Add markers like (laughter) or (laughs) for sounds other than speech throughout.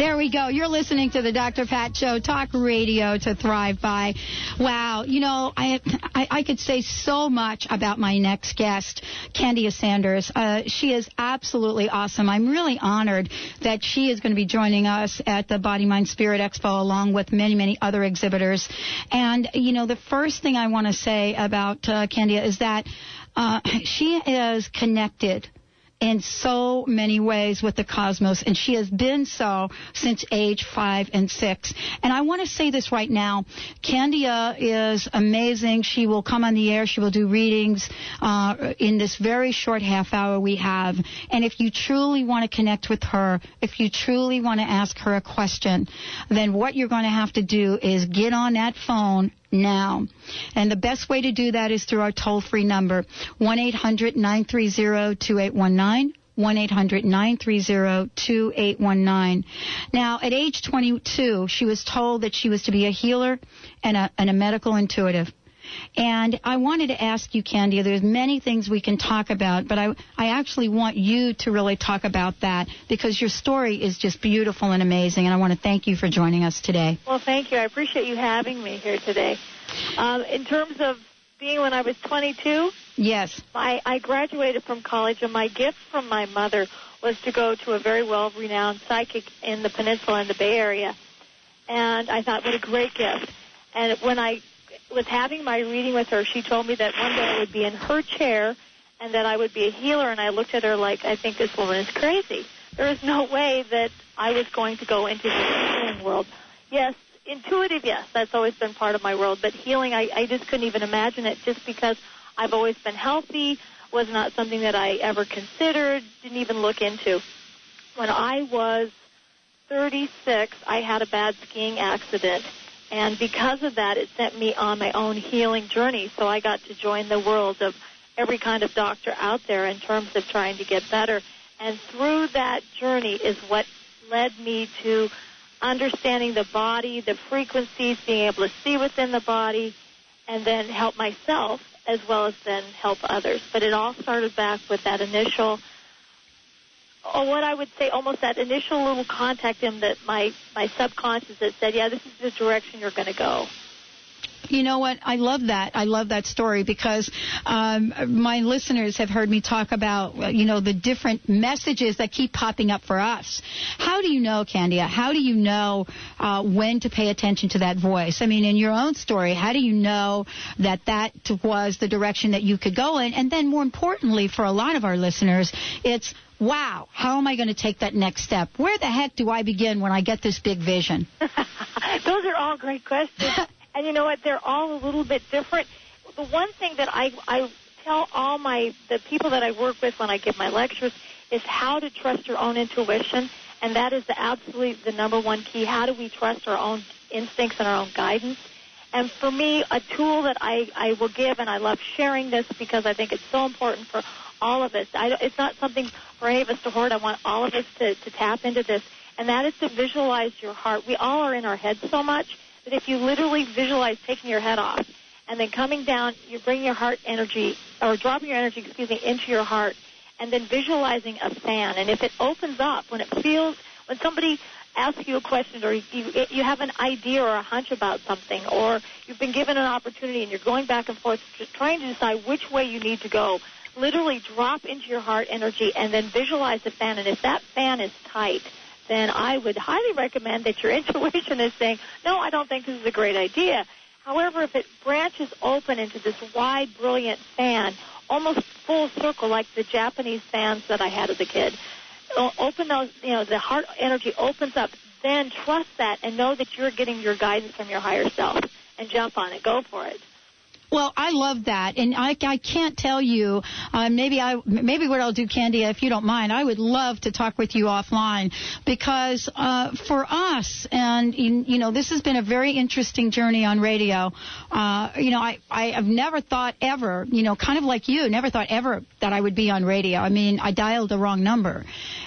There we go. You're listening to the Dr. Pat Show, talk radio to thrive by. Wow. You know, I, I, I could say so much about my next guest, Candia Sanders. Uh, she is absolutely awesome. I'm really honored that she is going to be joining us at the Body, Mind, Spirit Expo along with many, many other exhibitors. And, you know, the first thing I want to say about uh, Candia is that uh, she is connected in so many ways with the cosmos, and she has been so since age five and six. And I want to say this right now. Candia is amazing. She will come on the air. She will do readings uh, in this very short half hour we have. And if you truly want to connect with her, if you truly want to ask her a question, then what you're going to have to do is get on that phone now. And the best way to do that is through our toll free number, 1 800 930 2819. 1 800 930 2819. Now, at age 22, she was told that she was to be a healer and a, and a medical intuitive. And I wanted to ask you, Candia, there's many things we can talk about, but I, I actually want you to really talk about that because your story is just beautiful and amazing, and I want to thank you for joining us today. Well, thank you. I appreciate you having me here today. Um, in terms of being when I was 22, yes, I, I graduated from college, and my gift from my mother was to go to a very well-renowned psychic in the peninsula in the Bay Area. And I thought, what a great gift. And when I was having my reading with her, she told me that one day I would be in her chair and that I would be a healer. And I looked at her like, I think this woman is crazy. There is no way that I was going to go into the healing world. Yes, intuitive, yes, that's always been part of my world. But healing, I, I just couldn't even imagine it just because I've always been healthy, was not something that I ever considered, didn't even look into. When I was 36, I had a bad skiing accident and because of that, it sent me on my own healing journey. So I got to join the world of every kind of doctor out there in terms of trying to get better. And through that journey is what led me to understanding the body, the frequencies, being able to see within the body, and then help myself as well as then help others. But it all started back with that initial or what I would say almost that initial little contact in that my my subconscious that said, yeah, this is the direction you're going to go. You know what? I love that. I love that story because um, my listeners have heard me talk about, you know, the different messages that keep popping up for us. How do you know, Candia? How do you know uh, when to pay attention to that voice? I mean, in your own story, how do you know that that was the direction that you could go in? And then, more importantly, for a lot of our listeners, it's wow, how am I going to take that next step? Where the heck do I begin when I get this big vision? (laughs) Those are all great questions. (laughs) and you know what? They're all a little bit different. The one thing that I, I tell all my the people that I work with when I give my lectures is how to trust your own intuition, and that is the absolute the number one key. How do we trust our own instincts and our own guidance? And for me, a tool that I, I will give, and I love sharing this because I think it's so important for all of us. I, it's not something of us to. I want all of us to, to tap into this, and that is to visualize your heart. We all are in our heads so much that if you literally visualize taking your head off and then coming down, you bring your heart energy, or dropping your energy, excuse me, into your heart, and then visualizing a fan. And if it opens up, when it feels, when somebody asks you a question or you, you have an idea or a hunch about something or you've been given an opportunity and you're going back and forth just trying to decide which way you need to go literally drop into your heart energy and then visualize the fan. And if that fan is tight, then I would highly recommend that your (laughs) intuition is saying, no, I don't think this is a great idea. However, if it branches open into this wide, brilliant fan, almost full circle like the Japanese fans that I had as a kid, open those, you know, the heart energy opens up, then trust that and know that you're getting your guidance from your higher self and jump on it. Go for it. Well, I love that, and I, I can't tell you. Uh, maybe I maybe what I'll do, Candia, if you don't mind, I would love to talk with you offline because uh, for us, and you know, this has been a very interesting journey on radio. Uh, you know, I I have never thought ever, you know, kind of like you, never thought ever that I would be on radio. I mean, I dialed the wrong number,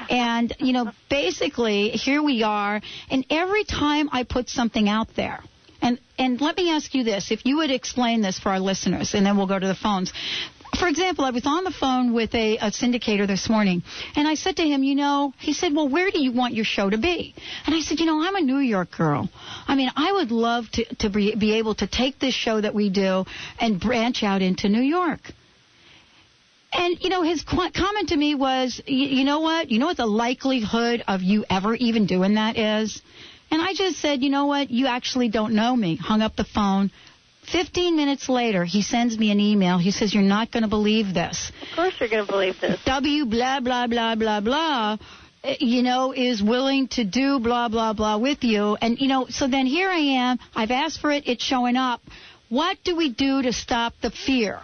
and you know, basically here we are, and every time I put something out there and and let me ask you this: if you would explain this for our listeners, and then we'll go to the phones. for example, I was on the phone with a, a syndicator this morning, and I said to him, you know, he said, well, where do you want your show to be? And I said, you know, I'm a New York girl. I mean, I would love to, to be, be able to take this show that we do and branch out into New York. And, you know, his qu- comment to me was, you know what? You know what the likelihood of you ever even doing that is? And I just said, you know what? You actually don't know me. Hung up the phone. 15 minutes later, he sends me an email. He says, You're not going to believe this. Of course, you're going to believe this. W blah, blah, blah, blah, blah, you know, is willing to do blah, blah, blah with you. And, you know, so then here I am. I've asked for it. It's showing up. What do we do to stop the fear?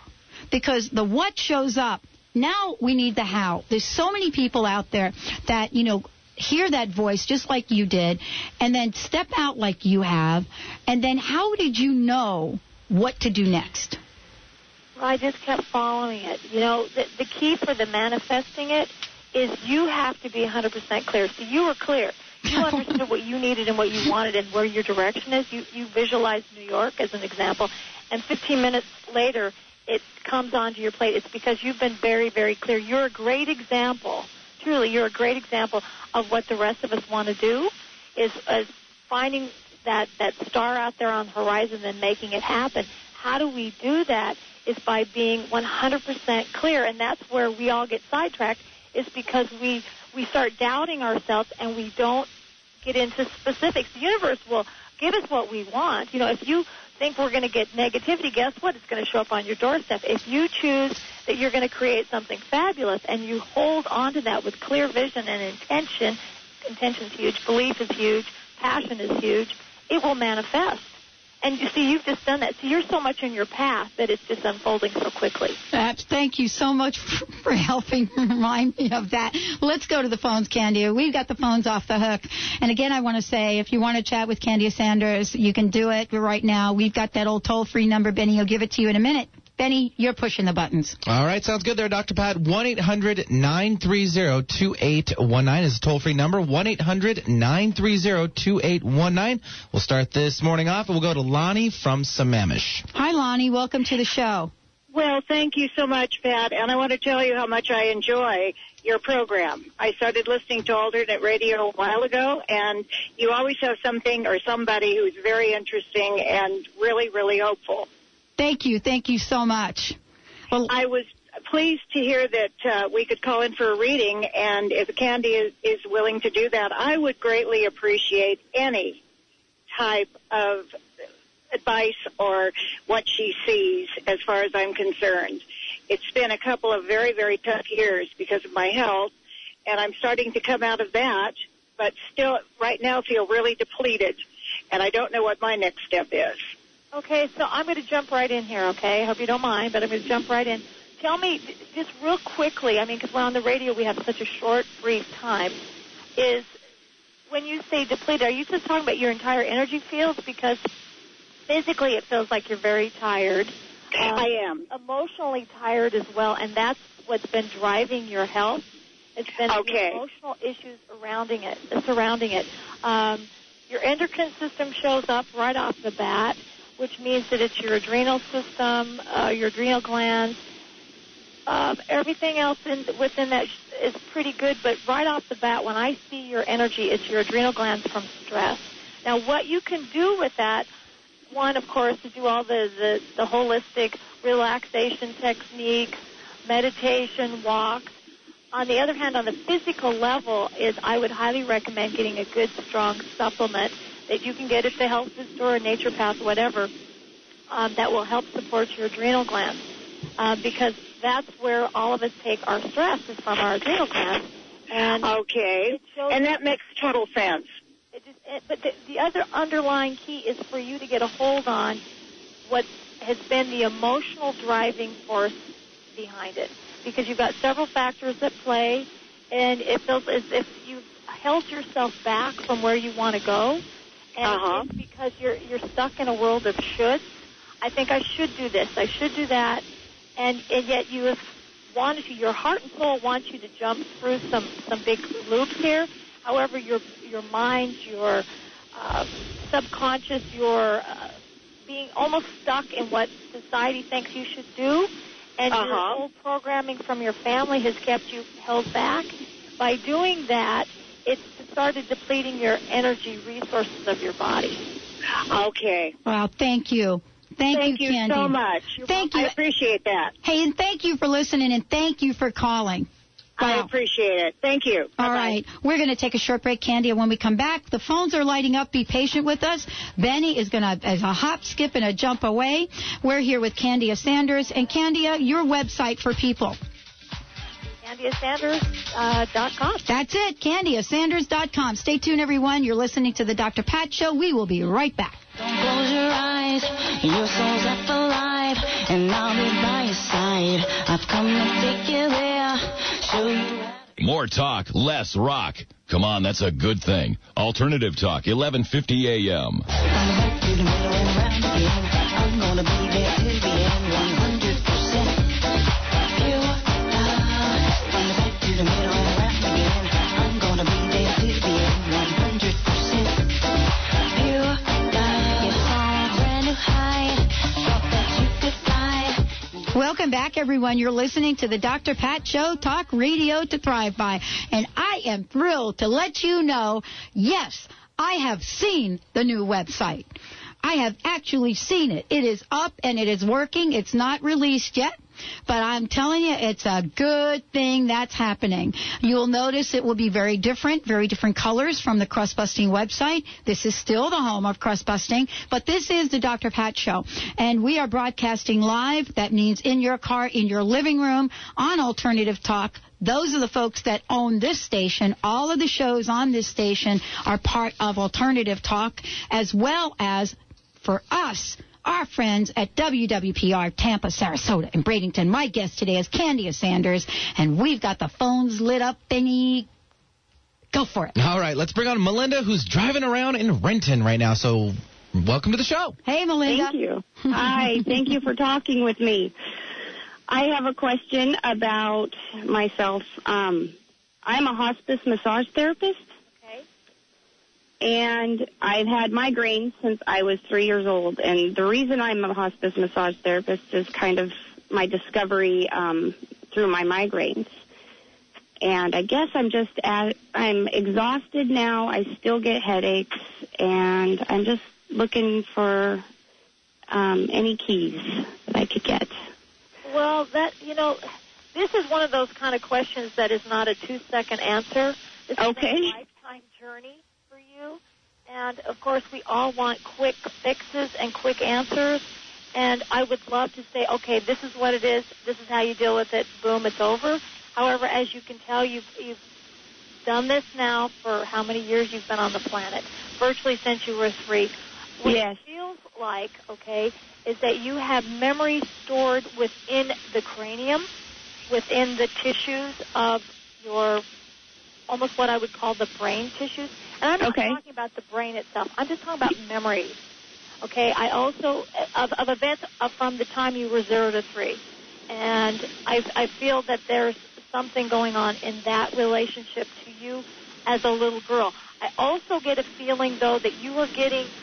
Because the what shows up. Now we need the how. There's so many people out there that, you know, hear that voice just like you did and then step out like you have. And then how did you know what to do next? Well, I just kept following it. You know, the, the key for the manifesting it is you have to be 100% clear. So you were clear. You (laughs) understood what you needed and what you wanted and where your direction is. You, you visualized New York as an example. And 15 minutes later, it comes onto your plate. It's because you've been very, very clear. You're a great example. Truly, you're a great example of what the rest of us want to do is, finding that, that star out there on the horizon and making it happen. How do we do that is by being 100% clear, and that's where we all get sidetracked is because we, we start doubting ourselves and we don't get into specifics. The universe will give us what we want. You know, if you think we're going to get negativity, guess what? It's going to show up on your doorstep. If you choose that you're going to create something fabulous and you hold on to that with clear vision and intention, intention is huge, belief is huge, passion is huge, it will manifest. And you see, you've just done that. So you're so much in your path that it's just unfolding so quickly. That's, thank you so much (laughs) for helping (laughs) remind me of that. Let's go to the phones, Candia. We've got the phones off the hook. And again, I want to say, if you want to chat with Candia Sanders, you can do it right now. We've got that old toll-free number. Benny will give it to you in a minute. Benny, you're pushing the buttons. All right, sounds good there, Dr. Pat. 1 800 930 2819 is a toll free number. 1 800 930 2819. We'll start this morning off and we'll go to Lonnie from Sammamish. Hi, Lonnie. Welcome to the show. Well, thank you so much, Pat. And I want to tell you how much I enjoy your program. I started listening to alternate radio a while ago, and you always have something or somebody who's very interesting and really, really hopeful. Thank you. Thank you so much. Well, I was pleased to hear that uh, we could call in for a reading, and if Candy is, is willing to do that, I would greatly appreciate any type of advice or what she sees as far as I'm concerned. It's been a couple of very, very tough years because of my health, and I'm starting to come out of that, but still right now feel really depleted, and I don't know what my next step is. Okay, so I'm going to jump right in here, okay? I hope you don't mind, but I'm going to jump right in. Tell me, just real quickly, I mean, because we're on the radio, we have such a short, brief time, is when you say depleted, are you just talking about your entire energy field? Because physically it feels like you're very tired. Um, I am. Emotionally tired as well, and that's what's been driving your health. It's been okay. emotional issues surrounding it. Surrounding it. Um, your endocrine system shows up right off the bat which means that it's your adrenal system, uh, your adrenal glands. Uh, everything else in, within that is pretty good, but right off the bat, when I see your energy, it's your adrenal glands from stress. Now, what you can do with that, one, of course, to do all the, the, the holistic relaxation techniques, meditation, walks. On the other hand, on the physical level, is I would highly recommend getting a good, strong supplement that you can get at the health food store or naturopath, whatever, um, that will help support your adrenal glands. Uh, because that's where all of us take our stress is from our adrenal glands. And okay, and that makes total sense. It just, it, but the, the other underlying key is for you to get a hold on what has been the emotional driving force behind it, because you've got several factors at play, and it feels as if you've held yourself back from where you want to go and uh-huh. it's because you're you're stuck in a world of shoulds. I think I should do this. I should do that, and and yet you have wanted to. Your heart and soul wants you to jump through some some big loops here. However, your your mind, your uh, subconscious, your uh, being almost stuck in what society thinks you should do, and your Uh-huh. old programming from your family has kept you held back. By doing that, it's started depleting your energy resources of your body. Okay. Well, thank you. Thank, Thank you Candy. so much. Thank you. I appreciate that. Hey, and thank you for listening and thank you for calling. I appreciate it. Thank you. All Bye-bye. right. We're going to take a short break, Candy, and when we come back, the phones are lighting up. Be patient with us. Benny is going to, as a hop, skip, and a jump away. We're here with Candia Sanders. And Candia, your website for people. CandiaSanders.com. Uh, that's it, CandiaSanders.com. Stay tuned, everyone. You're listening to the Dr. Pat Show. We will be right back. Don't close your eyes, your soul's left alive, and I'll be by your side. I've come to take you there, show you. More talk, less rock. Come on, that's a good thing. Alternative Talk, 1150 a.m. Welcome back, everyone. You're listening to the Dr. Pat Show, talk radio to thrive by. And I am thrilled to let you know, yes, I have seen the new website. I have actually seen it. It is up and it is working. It's not released yet. But I'm telling you, it's a good thing that's happening. You'll notice it will be very different, very different colors from the crust busting website. This is still the home of crust busting, but this is the Dr. Pat Show. And we are broadcasting live. That means in your car, in your living room, on Alternative Talk. Those are the folks that own this station. All of the shows on this station are part of Alternative Talk, as well as for us, our friends at WWPR Tampa, Sarasota, and Bradenton. My guest today is Candia Sanders, and we've got the phones lit up, Benny. Go for it. All right, let's bring on Melinda, who's driving around in Renton right now. So, welcome to the show. Hey, Melinda. Thank you. Hi, thank you for talking with me. I have a question about myself. Um, I'm a hospice massage therapist, Okay. And I've had migraines since I was three years old. And the reason I'm a hospice massage therapist is kind of my discovery um, through my migraines. And I guess I'm just at, I'm exhausted now. I still get headaches, and I'm just looking for um, any keys that I could get. Well, that you know, this is one of those kind of questions that is not a two-second answer. This Okay. is a lifetime journey you, and of course, we all want quick fixes and quick answers. And I would love to say, okay, this is what it is. This is how you deal with it. Boom, it's over. However, as you can tell, you've you've done this now for how many years you've been on the planet? Virtually since you were three. What Yes. it feels like, okay, is that you have memory stored within the cranium, within the tissues of your almost what I would call the brain tissues. And I'm not Okay. talking about the brain itself. I'm just talking about memories. Okay, I also of, of events from the time you were zero to three, and I, I feel that there's something going on in that relationship to you as a little girl. I also get a feeling though that you are getting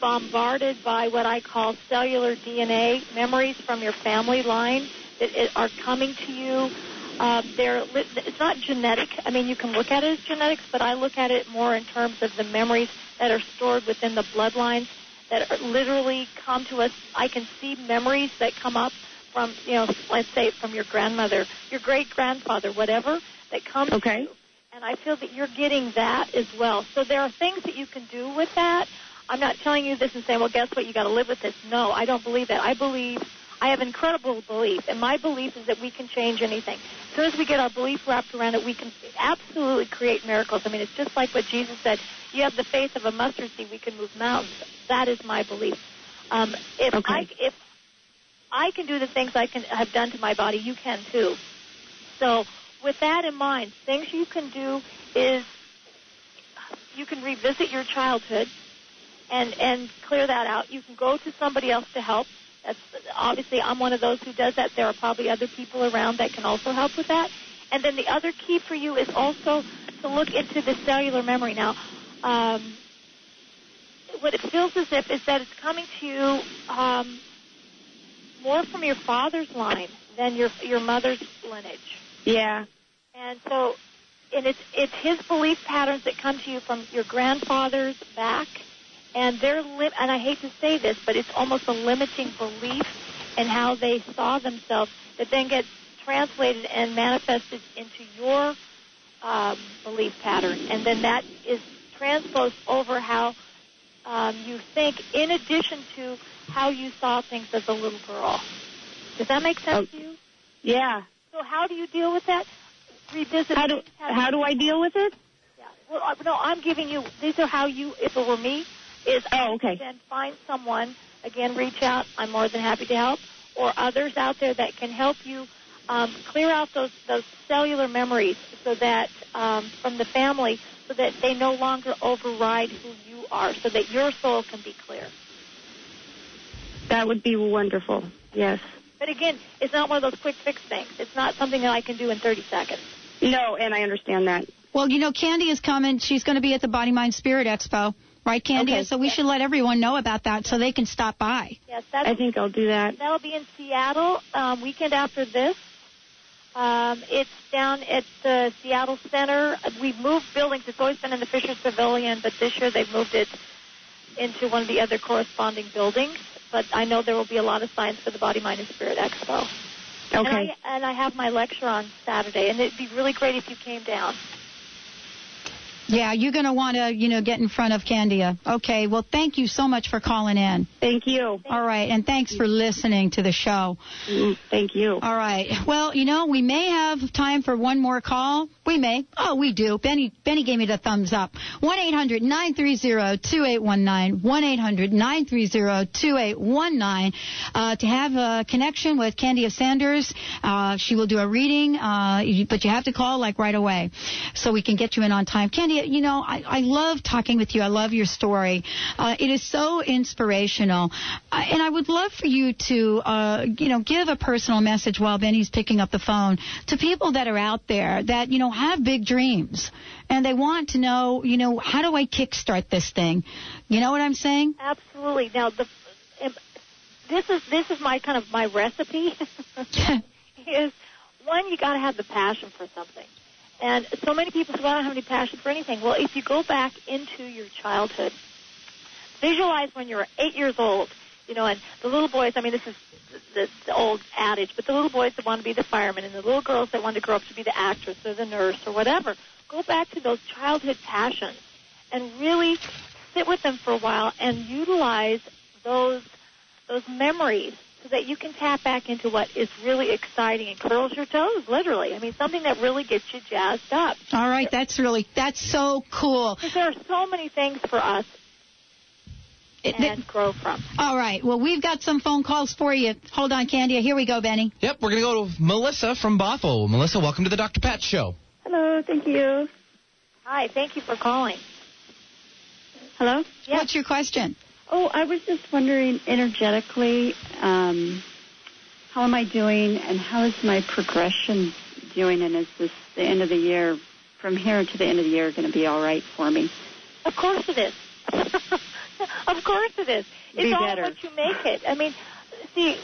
bombarded by what I call cellular DNA memories from your family line that are coming to you. Uh, they're li- it's not genetic. I mean, you can look at it as genetics, but I look at it more in terms of the memories that are stored within the bloodlines that are literally come to us. I can see memories that come up from, you know, let's say from your grandmother, your great grandfather, whatever, that comes to you. And I feel that you're getting that as well. So there are things that you can do with that. I'm not telling you this and saying, well, guess what, you got to live with this. No, I don't believe that. I believe, I have incredible belief, and my belief is that we can change anything. As soon as we get our belief wrapped around it, we can absolutely create miracles. I mean, it's just like what Jesus said. You have the faith of a mustard seed, we can move mountains. That is my belief. Um, if Okay. I if I can do the things I can have done to my body, you can too. So, with that in mind, things you can do is you can revisit your childhood and and clear that out. You can go to somebody else to help. That's obviously I'm one of those who does that. There are probably other people around that can also help with that. And then the other key for you is also to look into the cellular memory. Now, um, what it feels as if is that it's coming to you um, more from your father's line than your your mother's lineage. Yeah. And so, and it's it's his belief patterns that come to you from your grandfather's back, and they're lim- and I hate to say this, but it's almost a limiting belief in how they saw themselves that then gets translated and manifested into your um, belief pattern, and then that is transposed over how um, you think, in addition to how you saw things as a little girl. Does that make sense to you? Yeah. So how do you deal with that? Revisit. How do how do I deal with it? Yeah. Well, uh, no, I'm giving you. These are how you. If it were me, is Oh, okay. then find someone. Again, reach out. I'm more than happy to help, or others out there that can help you um, clear out those those cellular memories, so that um, from the family, so that they no longer override who you are, so that your soul can be clear. That would be wonderful. Yes. But again, it's not one of those quick fix things. It's not something that I can do in 30 seconds. No, and I understand that. Well, you know, Candy is coming. She's going to be at the Body Mind Spirit Expo, right, Candy? Okay. So we should let everyone know about that so they can stop by. Yes, that's I think I'll do that. That'll be in Seattle um, weekend after this. Um, it's down at the Seattle Center. We've moved buildings. It's always been in the Fisher Pavilion, but this year they've moved it into one of the other corresponding buildings. But I know there will be a lot of signs for the Body, Mind, and Spirit Expo. And Okay. I, and I have my lecture on Saturday, and it'd be really great if you came down. Yeah, you're going to want to, you know, get in front of Candia. Okay, well, thank you so much for calling in. Thank you. All right, and thanks for listening to the show. Mm, Thank you. All right. Well, you know, we may have time for one more call. We may. Oh, we do. Benny Benny gave me the thumbs up. One eight hundred nine three zero two eight one nine. One eight hundred nine three zero two eight one nine. Uh, to have a connection with Candia Sanders, uh, she will do a reading, uh, but you have to call like right away, so we can get you in on time. Candia, you know, I, I love talking with you. I love your story. Uh, it is so inspirational, uh, and I would love for you to, uh, you know, give a personal message while Benny's picking up the phone to people that are out there that you know have big dreams and they want to know, you know, how do I kickstart this thing? You know what I'm saying? Absolutely. Now, the um, this is this is my kind of my recipe. (laughs) (laughs) is one, you got to have the passion for something. And so many people say, well, I don't have any passion for anything. Well, if you go back into your childhood, visualize when you were eight years old, you know, and the little boys, I mean, this is the, the old adage, but the little boys that want to be the fireman and the little girls that want to grow up to be the actress or the nurse or whatever, go back to those childhood passions and really sit with them for a while and utilize those those memories so that you can tap back into what is really exciting and curls your toes, literally. I mean, something that really gets you jazzed up. All right, that's really that's so cool. There are so many things for us and grow from. all right, well, we've got some phone calls for you. Hold on, Candia. Here we go, Benny. Yep, we're going to go to Melissa from Bothell. Melissa, welcome to the Dr. Pat Show. Hello. Thank you. Hi, thank you for calling. Hello. Yeah. What's your question? Oh, I was just wondering energetically, um, how am I doing and how is my progression doing and is this the end of the year, from here to the end of the year, going to be all right for me? Of course it is. (laughs) of course it is. It's Be all better. what you make it. I mean, see,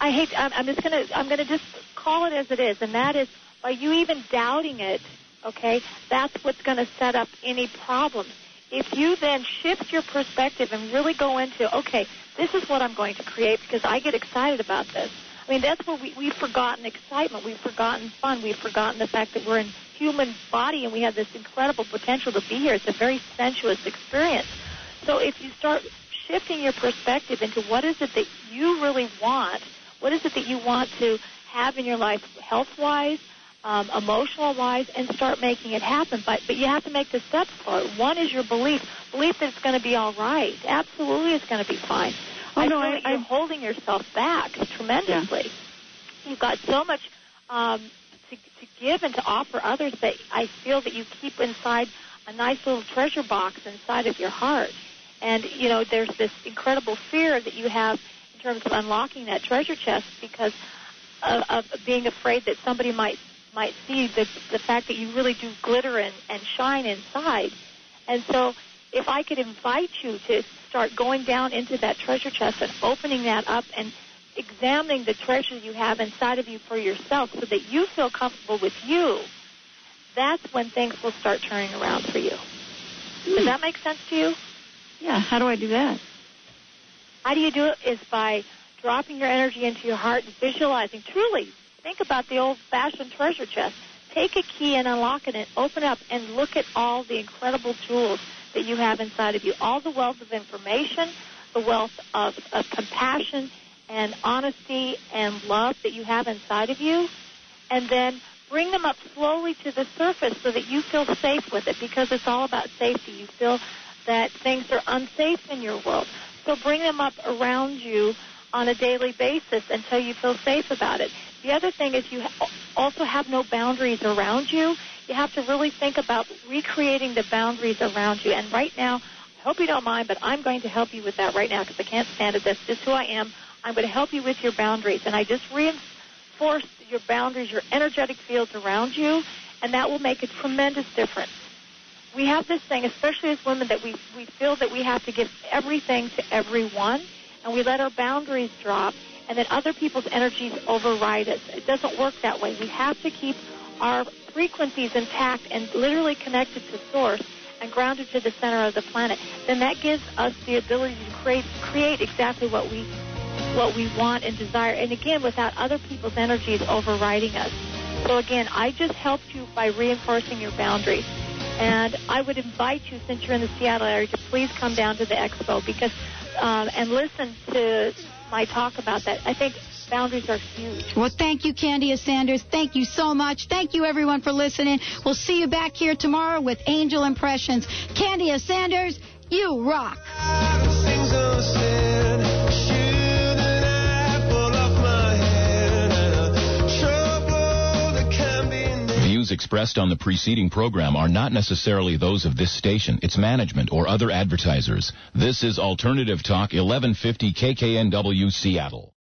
I hate. I'm, I'm just gonna. I'm gonna just call it as it is, and that is by you even doubting it. Okay, that's what's going to set up any problems. If you then shift your perspective and really go into, okay, this is what I'm going to create because I get excited about this. I mean, that's where we, we've forgotten excitement. We've forgotten fun. We've forgotten the fact that we're in human body and we have this incredible potential to be here. It's a very sensuous experience. So if you start shifting your perspective into what is it that you really want, what is it that you want to have in your life health-wise, um, emotional-wise, and start making it happen. But but you have to make the steps for it. One is your belief, belief that it's going to be all right. Absolutely, it's going to be fine. Oh, I no, feel I- you're holding yourself back tremendously. You've got so much um, to, to give and to offer others that I feel that you keep inside a nice little treasure box inside of your heart. And, you know, there's this incredible fear that you have in terms of unlocking that treasure chest because of, of being afraid that somebody might might see the the fact that you really do glitter and, and shine inside. And so if I could invite you to start going down into that treasure chest and opening that up and examining the treasures you have inside of you for yourself so that you feel comfortable with you, that's when things will start turning around for you. Does that make sense to you? Yeah. How do I do that? How do you do it is by dropping your energy into your heart and visualizing. Truly, think about the old-fashioned treasure chest. Take a key and unlock it open up and look at all the incredible tools that you have inside of you. All the wealth of information, the wealth of, of compassion and honesty and love that you have inside of you. And then bring them up slowly to the surface so that you feel safe with it because it's all about safety. You feel that things are unsafe in your world. So bring them up around you on a daily basis until you feel safe about it. The other thing is you also have no boundaries around you. You have to really think about recreating the boundaries around you. And right now, I hope you don't mind, but I'm going to help you with that right now because I can't stand it. That's just who I am. I'm going to help you with your boundaries. And I just reinforce your boundaries, your energetic fields around you, and that will make a tremendous difference. We have this thing, especially as women, that we, we feel that we have to give everything to everyone, and we let our boundaries drop, and then other people's energies override us. It doesn't work that way. We have to keep our frequencies intact and literally connected to source and grounded to the center of the planet. Then that gives us the ability to create create exactly what we what we want and desire. And again, without other people's energies overriding us. So again, I just helped you by reinforcing your boundaries. And I would invite you, since you're in the Seattle area, to please come down to the expo because um, and listen to my talk about that. I think boundaries are huge. Well, thank you, Candia Sanders. Thank you so much. Thank you, everyone, for listening. We'll see you back here tomorrow with Angel Impressions. Candia Sanders, you rock. Views expressed on the preceding program are not necessarily those of this station, its management, or other advertisers. This is Alternative Talk 1150 KKNW Seattle.